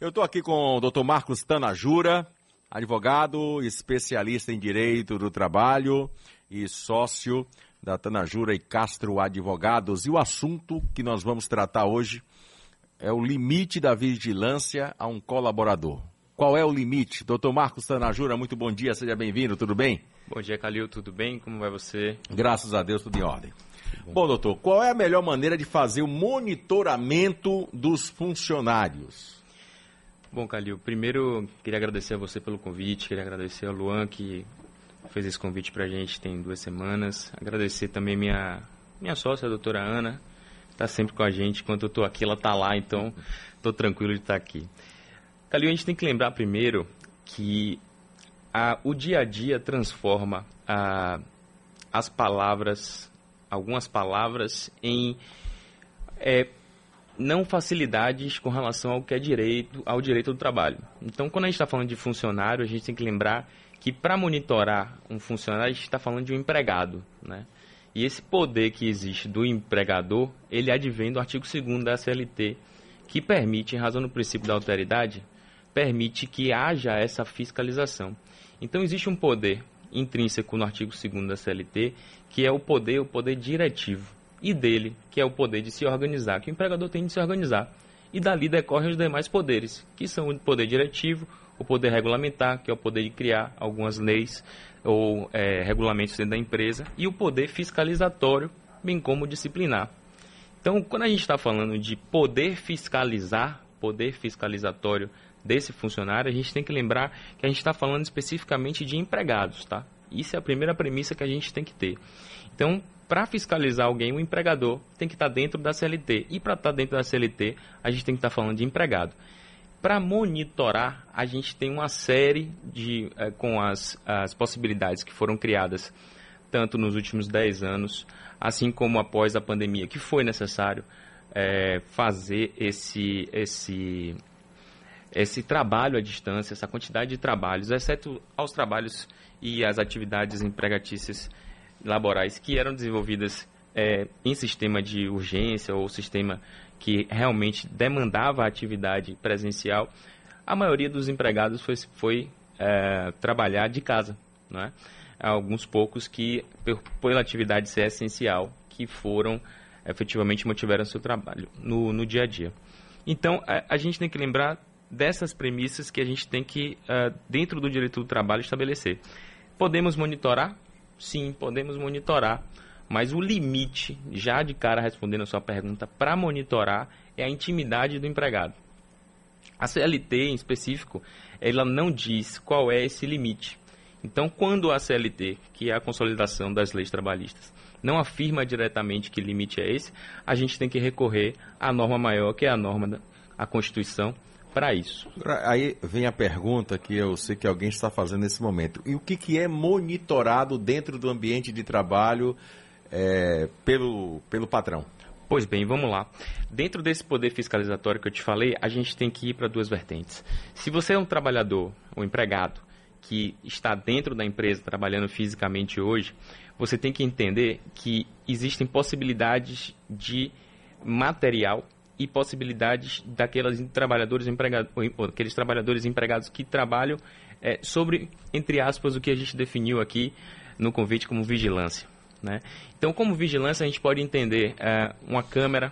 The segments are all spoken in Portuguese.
Eu estou aqui com o Dr. Marcos Tanajura, advogado, especialista em direito do trabalho e sócio da Tanajura e Castro Advogados. E o assunto que nós vamos tratar hoje é o limite da vigilância a um colaborador. Qual é o limite? Doutor Marcos Tanajura, muito bom dia, seja bem-vindo, tudo bem? Bom dia, Calil, tudo bem? Como vai você? Graças a Deus, tudo em ordem. Bom, doutor, qual é a melhor maneira de fazer o monitoramento dos funcionários? Bom, Calil, primeiro queria agradecer a você pelo convite, queria agradecer ao Luan que fez esse convite para a gente tem duas semanas. Agradecer também minha minha sócia, a doutora Ana, está sempre com a gente. Enquanto eu estou aqui, ela está lá, então estou tranquilo de estar tá aqui. Calil, a gente tem que lembrar primeiro que a, o dia a dia transforma a, as palavras, algumas palavras, em é, não facilidades com relação ao que é direito, ao direito do trabalho. Então, quando a gente está falando de funcionário, a gente tem que lembrar que para monitorar um funcionário, a gente está falando de um empregado, né? E esse poder que existe do empregador, ele advém do artigo 2 da CLT, que permite, em razão do princípio da alteridade, permite que haja essa fiscalização. Então existe um poder intrínseco no artigo 2 da CLT, que é o poder, o poder diretivo, e dele, que é o poder de se organizar, que o empregador tem de se organizar. E dali decorrem os demais poderes, que são o poder diretivo, o poder regulamentar, que é o poder de criar algumas leis ou é, regulamentos dentro da empresa, e o poder fiscalizatório, bem como disciplinar. Então, quando a gente está falando de poder fiscalizar, poder fiscalizatório desse funcionário, a gente tem que lembrar que a gente está falando especificamente de empregados, tá? Isso é a primeira premissa que a gente tem que ter. Então, para fiscalizar alguém, o empregador tem que estar tá dentro da CLT. E para estar tá dentro da CLT, a gente tem que estar tá falando de empregado. Para monitorar, a gente tem uma série de, é, com as, as possibilidades que foram criadas tanto nos últimos 10 anos, assim como após a pandemia, que foi necessário é, fazer esse, esse, esse trabalho à distância, essa quantidade de trabalhos, exceto aos trabalhos e as atividades empregatícias laborais que eram desenvolvidas é, em sistema de urgência ou sistema que realmente demandava atividade presencial, a maioria dos empregados foi, foi é, trabalhar de casa. Né? Alguns poucos que, pela atividade ser essencial, que foram efetivamente mantiveram seu trabalho no, no dia a dia. Então, a, a gente tem que lembrar dessas premissas que a gente tem que, uh, dentro do direito do trabalho, estabelecer. Podemos monitorar? Sim, podemos monitorar. Mas o limite, já de cara respondendo a sua pergunta, para monitorar é a intimidade do empregado. A CLT, em específico, ela não diz qual é esse limite. Então, quando a CLT, que é a consolidação das leis trabalhistas, não afirma diretamente que limite é esse, a gente tem que recorrer à norma maior, que é a norma da a Constituição, para isso. Aí vem a pergunta que eu sei que alguém está fazendo nesse momento. E o que, que é monitorado dentro do ambiente de trabalho é, pelo, pelo patrão? Pois bem, vamos lá. Dentro desse poder fiscalizatório que eu te falei, a gente tem que ir para duas vertentes. Se você é um trabalhador, um empregado, que está dentro da empresa trabalhando fisicamente hoje, você tem que entender que existem possibilidades de material e possibilidades daqueles trabalhadores empregados, aqueles trabalhadores empregados que trabalham é, sobre, entre aspas, o que a gente definiu aqui no convite como vigilância. Né? Então, como vigilância, a gente pode entender é, uma câmera,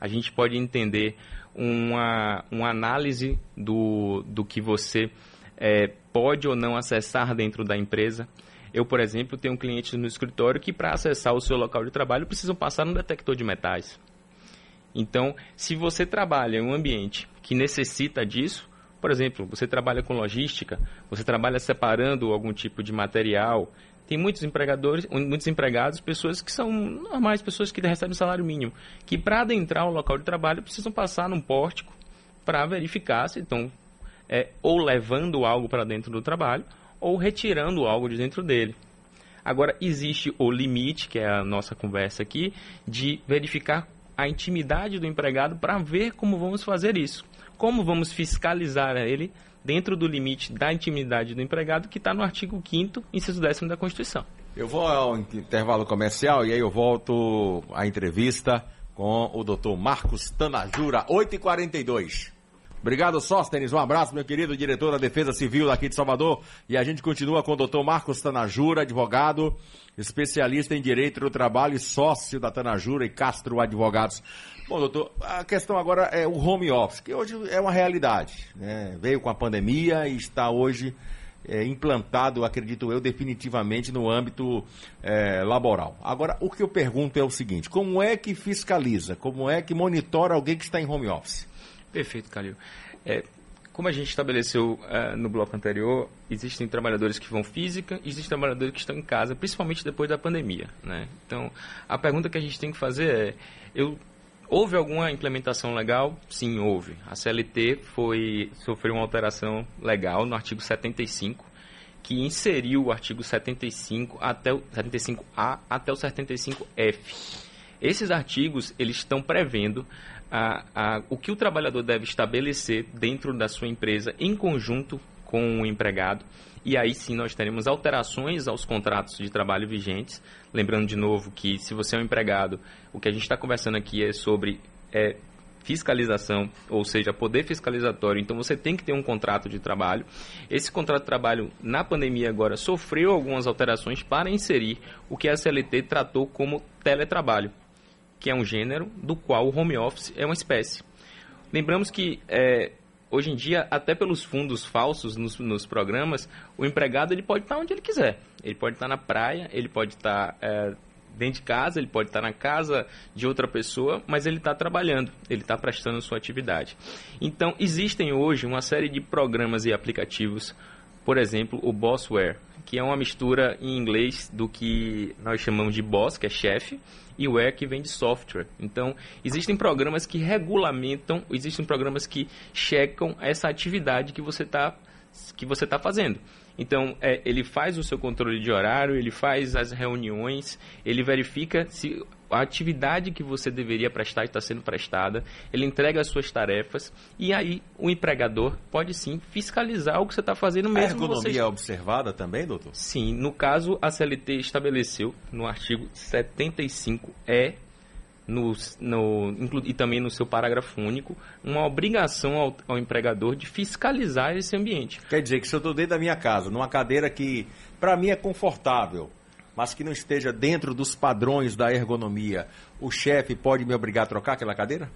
a gente pode entender uma, uma análise do, do que você é, pode ou não acessar dentro da empresa. Eu, por exemplo, tenho um cliente no escritório que, para acessar o seu local de trabalho, precisam passar no detector de metais. Então, se você trabalha em um ambiente que necessita disso, por exemplo, você trabalha com logística, você trabalha separando algum tipo de material, tem muitos empregadores, muitos empregados, pessoas que são normais, pessoas que recebem salário mínimo, que para adentrar o local de trabalho precisam passar num pórtico para verificar se estão é, ou levando algo para dentro do trabalho ou retirando algo de dentro dele. Agora, existe o limite, que é a nossa conversa aqui, de verificar a intimidade do empregado para ver como vamos fazer isso. Como vamos fiscalizar ele dentro do limite da intimidade do empregado que está no artigo 5 inciso 10 da Constituição. Eu vou ao intervalo comercial e aí eu volto à entrevista com o doutor Marcos Tanajura, 8h42. Obrigado, Sóstenes. Um abraço, meu querido diretor da Defesa Civil daqui de Salvador. E a gente continua com o doutor Marcos Tanajura, advogado, especialista em Direito do Trabalho e sócio da Tanajura e Castro Advogados. Bom, doutor, a questão agora é o home office, que hoje é uma realidade. Né? Veio com a pandemia e está hoje é, implantado, acredito eu, definitivamente no âmbito é, laboral. Agora, o que eu pergunto é o seguinte: como é que fiscaliza, como é que monitora alguém que está em home office? Perfeito, Calil. É, como a gente estabeleceu uh, no bloco anterior, existem trabalhadores que vão física e existem trabalhadores que estão em casa, principalmente depois da pandemia. Né? Então, a pergunta que a gente tem que fazer é: eu, houve alguma implementação legal? Sim, houve. A CLT foi, sofreu uma alteração legal no artigo 75, que inseriu o artigo 75 até o 75A até o 75F. Esses artigos eles estão prevendo a, a, o que o trabalhador deve estabelecer dentro da sua empresa em conjunto com o empregado. E aí sim nós teremos alterações aos contratos de trabalho vigentes. Lembrando de novo que se você é um empregado, o que a gente está conversando aqui é sobre é, fiscalização, ou seja, poder fiscalizatório. Então você tem que ter um contrato de trabalho. Esse contrato de trabalho na pandemia agora sofreu algumas alterações para inserir o que a CLT tratou como teletrabalho que é um gênero do qual o home office é uma espécie. Lembramos que é, hoje em dia, até pelos fundos falsos nos, nos, programas, o empregado ele pode estar onde ele quiser. Ele pode estar na praia, ele pode estar é, dentro de casa, ele pode estar na casa de outra pessoa, mas ele está trabalhando, ele está prestando sua atividade. Então, existem hoje uma série de programas e aplicativos, por exemplo, o Bossware, que é uma mistura em inglês do que nós chamamos de boss, que é chefe, e ware que vem de software. Então, existem programas que regulamentam, existem programas que checam essa atividade que você está que você está fazendo. Então, é, ele faz o seu controle de horário, ele faz as reuniões, ele verifica se a atividade que você deveria prestar está sendo prestada, ele entrega as suas tarefas e aí o empregador pode sim fiscalizar o que você está fazendo mesmo. A ergonomia você... é observada também, doutor? Sim, no caso a CLT estabeleceu no artigo 75E no, no, e também no seu parágrafo único, uma obrigação ao, ao, empregador de fiscalizar esse ambiente. Quer dizer que se eu estou dentro da minha casa, numa cadeira que para mim é confortável, mas que não esteja dentro dos padrões da ergonomia, o chefe pode me obrigar a trocar aquela cadeira?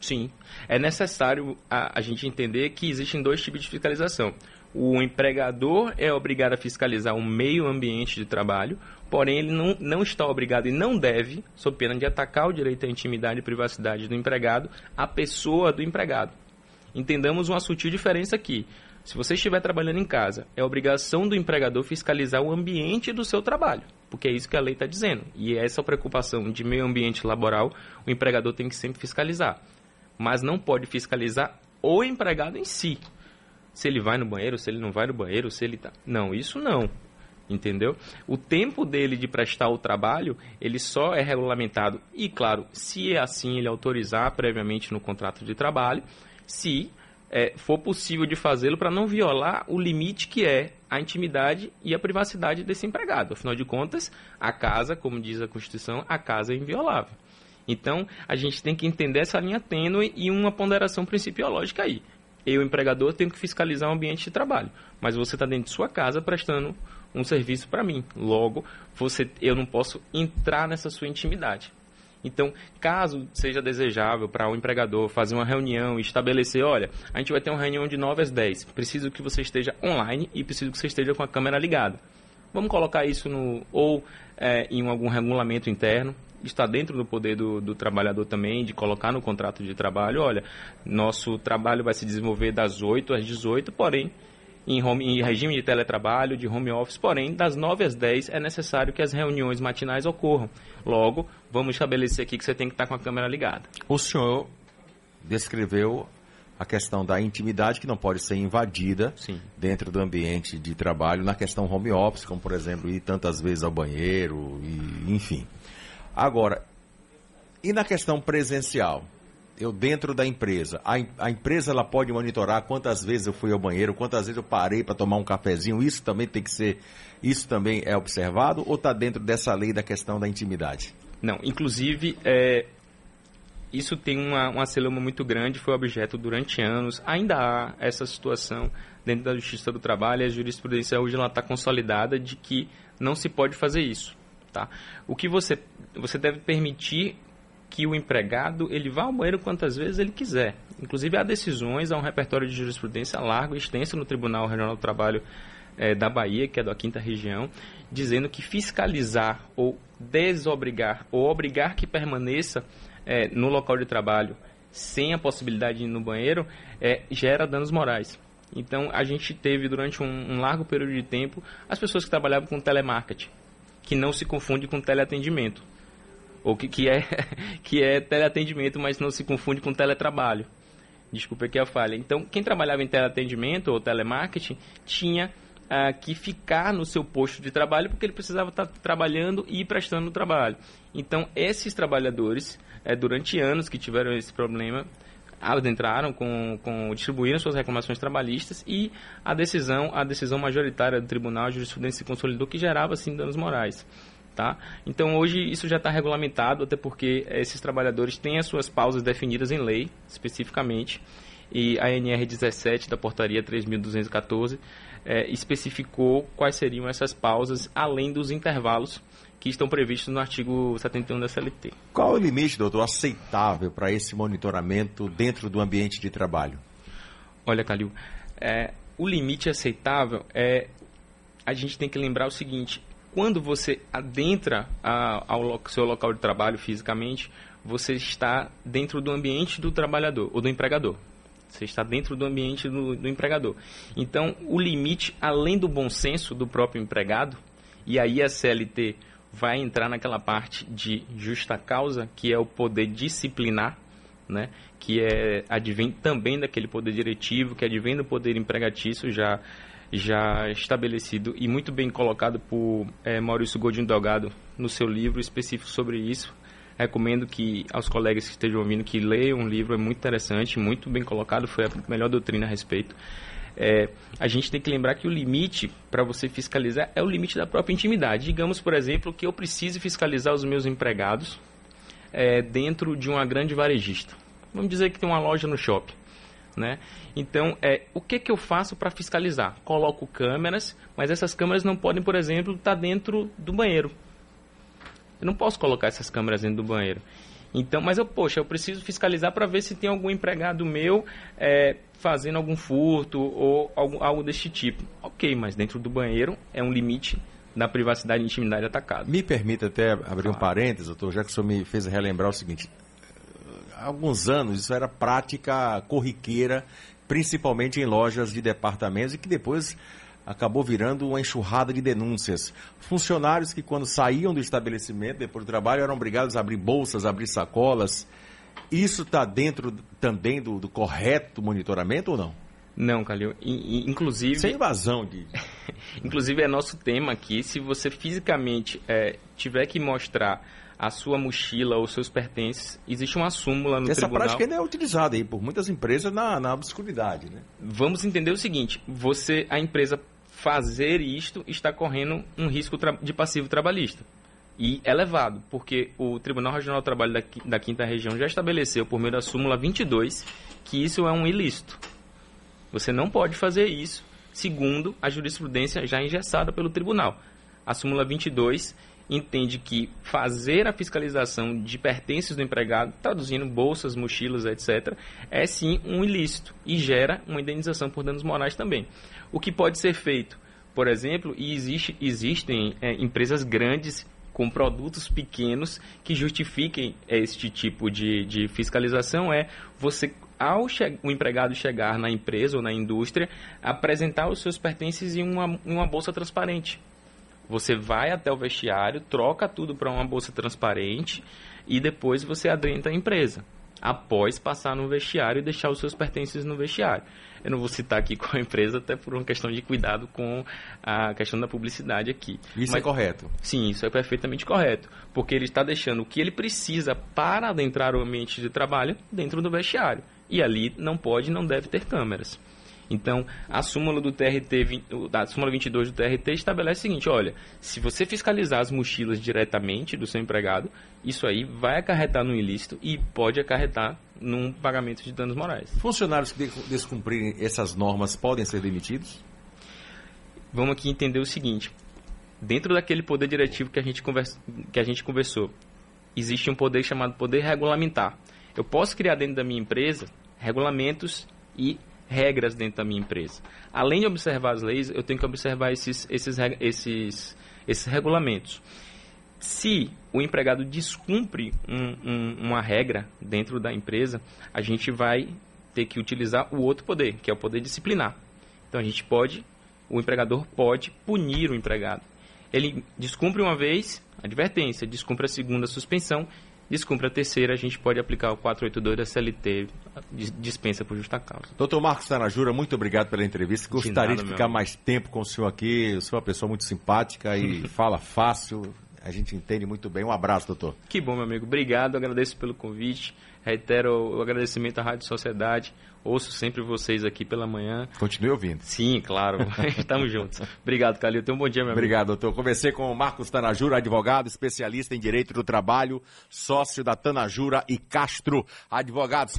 Sim. É necessário a, a gente entender que existem dois tipos de fiscalização. O empregador é obrigado a fiscalizar o meio ambiente de trabalho, porém ele não, não está obrigado e não deve, sob pena de atacar o direito à intimidade e privacidade do empregado, a pessoa do empregado. Entendamos uma sutil diferença aqui. Se você estiver trabalhando em casa, é obrigação do empregador fiscalizar o ambiente do seu trabalho, porque é isso que a lei está dizendo. E essa preocupação de meio ambiente laboral, o empregador tem que sempre fiscalizar. Mas não pode fiscalizar o empregado em si. Se ele vai no banheiro, se ele não vai no banheiro, se ele tá. Não, isso não entendeu? O tempo dele de prestar o trabalho, ele só é regulamentado e, claro, se é assim, ele autorizar previamente no contrato de trabalho, se é, for possível de fazê-lo para não violar o limite que é a intimidade e a privacidade desse empregado. Afinal de contas, a casa, como diz a Constituição, a casa é inviolável. Então, a gente tem que entender essa linha tênue e uma ponderação principiológica aí. Eu, empregador, tenho que fiscalizar o ambiente de trabalho, mas você está dentro de sua casa prestando um serviço para mim. Logo, você, eu não posso entrar nessa sua intimidade. Então, caso seja desejável para o um empregador fazer uma reunião e estabelecer, olha, a gente vai ter uma reunião de 9 às 10, preciso que você esteja online e preciso que você esteja com a câmera ligada. Vamos colocar isso no ou é, em algum regulamento interno. Está dentro do poder do, do trabalhador também de colocar no contrato de trabalho, olha, nosso trabalho vai se desenvolver das 8 às 18, porém em, home, em regime de teletrabalho, de home office, porém, das 9 às 10 é necessário que as reuniões matinais ocorram. Logo, vamos estabelecer aqui que você tem que estar com a câmera ligada. O senhor descreveu a questão da intimidade que não pode ser invadida Sim. dentro do ambiente de trabalho na questão home office, como por exemplo ir tantas vezes ao banheiro e enfim. Agora, e na questão presencial? eu dentro da empresa, a, a, empresa ela pode monitorar quantas vezes eu fui ao banheiro, quantas vezes eu parei para tomar um cafezinho, isso também tem que ser, isso também é observado ou está dentro dessa lei da questão da intimidade? Não, inclusive é, isso tem uma, uma celeuma muito grande, foi objeto durante anos. Ainda há essa situação dentro da Justiça do Trabalho e a jurisprudência hoje está consolidada de que não se pode fazer isso. Tá? O que você, você deve permitir que o empregado ele vá ao banheiro quantas vezes ele quiser. Inclusive há decisões, há um repertório de jurisprudência largo e extenso no Tribunal Regional do Trabalho é, da Bahia, que é da quinta região, dizendo que fiscalizar ou desobrigar ou obrigar que permaneça é, no local de trabalho sem a possibilidade de ir no banheiro é, gera danos morais. Então a gente teve durante um, um largo período de tempo as pessoas que trabalhavam com telemarketing, que não se confunde com teleatendimento ou que, que, é, que é teleatendimento, mas não se confunde com teletrabalho. Desculpa aqui a falha. Então, quem trabalhava em teleatendimento ou telemarketing tinha ah, que ficar no seu posto de trabalho porque ele precisava estar trabalhando e prestando o trabalho. Então, esses trabalhadores, é, durante anos que tiveram esse problema, adentraram com, com distribuíram suas reclamações trabalhistas e a decisão a decisão majoritária do tribunal a jurisprudência se consolidou que gerava sim danos morais Tá? Então hoje isso já está regulamentado, até porque esses trabalhadores têm as suas pausas definidas em lei, especificamente, e a NR 17 da portaria 3.214 é, especificou quais seriam essas pausas, além dos intervalos que estão previstos no artigo 71 da CLT. Qual é o limite, doutor, aceitável para esse monitoramento dentro do ambiente de trabalho? Olha, Calil, é, o limite aceitável é. A gente tem que lembrar o seguinte: quando você adentra a, ao seu local de trabalho fisicamente, você está dentro do ambiente do trabalhador ou do empregador. Você está dentro do ambiente do, do empregador. Então, o limite, além do bom senso do próprio empregado, e aí a CLT vai entrar naquela parte de justa causa, que é o poder disciplinar, né? que é advém também daquele poder diretivo, que advém do poder empregatício já já estabelecido e muito bem colocado por é, Maurício Godinho Delgado no seu livro específico sobre isso. Recomendo que aos colegas que estejam ouvindo que leiam o livro, é muito interessante, muito bem colocado, foi a melhor doutrina a respeito. É, a gente tem que lembrar que o limite para você fiscalizar é o limite da própria intimidade. Digamos, por exemplo, que eu precise fiscalizar os meus empregados é, dentro de uma grande varejista. Vamos dizer que tem uma loja no shopping. Né? Então, é, o que, que eu faço para fiscalizar? Coloco câmeras, mas essas câmeras não podem, por exemplo, estar tá dentro do banheiro. Eu não posso colocar essas câmeras dentro do banheiro. Então, mas eu, poxa, eu preciso fiscalizar para ver se tem algum empregado meu é, fazendo algum furto ou algo, algo deste tipo. Ok, mas dentro do banheiro é um limite da privacidade e intimidade atacado. Me permita até abrir um parênteses, doutor, já que o senhor me fez relembrar o seguinte há alguns anos isso era prática corriqueira, principalmente em lojas de departamentos e que depois acabou virando uma enxurrada de denúncias. Funcionários que, quando saíam do estabelecimento, depois do trabalho, eram obrigados a abrir bolsas, abrir sacolas. Isso está dentro também do, do, correto monitoramento ou não? Não, Calil. Inclusive. Sem invasão de. inclusive, é nosso tema aqui. Se você fisicamente é, tiver que mostrar a sua mochila ou seus pertences, existe uma súmula no Essa tribunal. Essa prática ainda é utilizada aí por muitas empresas na, na obscuridade, né? Vamos entender o seguinte, você, a empresa fazer isto está correndo um risco de passivo trabalhista. E elevado, porque o Tribunal Regional do Trabalho da, da Quinta Região já estabeleceu, por meio da súmula 22, que isso é um ilícito. Você não pode fazer isso, segundo a jurisprudência já engessada pelo tribunal. A súmula 22 entende que fazer a fiscalização de pertences do empregado, traduzindo bolsas, mochilas, etc., é sim um ilícito e gera uma indenização por danos morais também. O que pode ser feito, por exemplo, e existe, existem é, empresas grandes com produtos pequenos que justifiquem este tipo de, de fiscalização é você ao o empregado chegar na empresa ou na indústria, apresentar os seus pertences em uma, em uma bolsa transparente. Você vai até o vestiário, troca tudo para uma bolsa transparente e depois você adentra a empresa. Após passar no vestiário e deixar os seus pertences no vestiário. Eu não vou citar aqui qual a empresa, até por uma questão de cuidado com a questão da publicidade aqui. Isso é Mas, é correto? Sim, isso é perfeitamente correto. Porque ele está deixando o que ele precisa para adentrar o ambiente de trabalho dentro do vestiário. E ali não pode não deve ter câmeras. Então, a súmula do TRT, a súmula 22 do TRT estabelece o seguinte, olha, se você fiscalizar as mochilas diretamente do seu empregado, isso aí vai acarretar no ilícito e pode acarretar num pagamento de danos morais. Funcionários que descumprirem essas normas podem ser demitidos? Vamos aqui entender o seguinte, dentro daquele poder diretivo que a gente, conversa, que a gente conversou, existe um poder chamado poder regulamentar. Eu posso criar dentro da minha empresa regulamentos e regras dentro da minha empresa. Além de observar as leis, eu tenho que observar esses, esses, esses, esses regulamentos. Se o empregado descumpre um, um, uma regra dentro da empresa, a gente vai ter que utilizar o outro poder, que é o poder disciplinar. Então a gente pode, o empregador pode punir o empregado. Ele descumpre uma vez, advertência, descumpre a segunda, suspensão, descumpre a terceira, a gente pode aplicar o 482 da CLT, dispensa por justa causa. Doutor Marcos Tanajura, muito obrigado pela entrevista. Gostaria de, nada, de ficar mais tempo com o senhor aqui. O senhor é uma pessoa muito simpática e fala fácil. A gente entende muito bem. Um abraço, doutor. Que bom, meu amigo. Obrigado, agradeço pelo convite. Reitero o agradecimento à Rádio Sociedade. Ouço sempre vocês aqui pela manhã. Continue ouvindo. Sim, claro. Estamos juntos. Obrigado, Calil. Tenha um bom dia, meu amigo. Obrigado, doutor. Conversei com o Marcos Tanajura, advogado, especialista em direito do trabalho, sócio da Tanajura e Castro Advogados.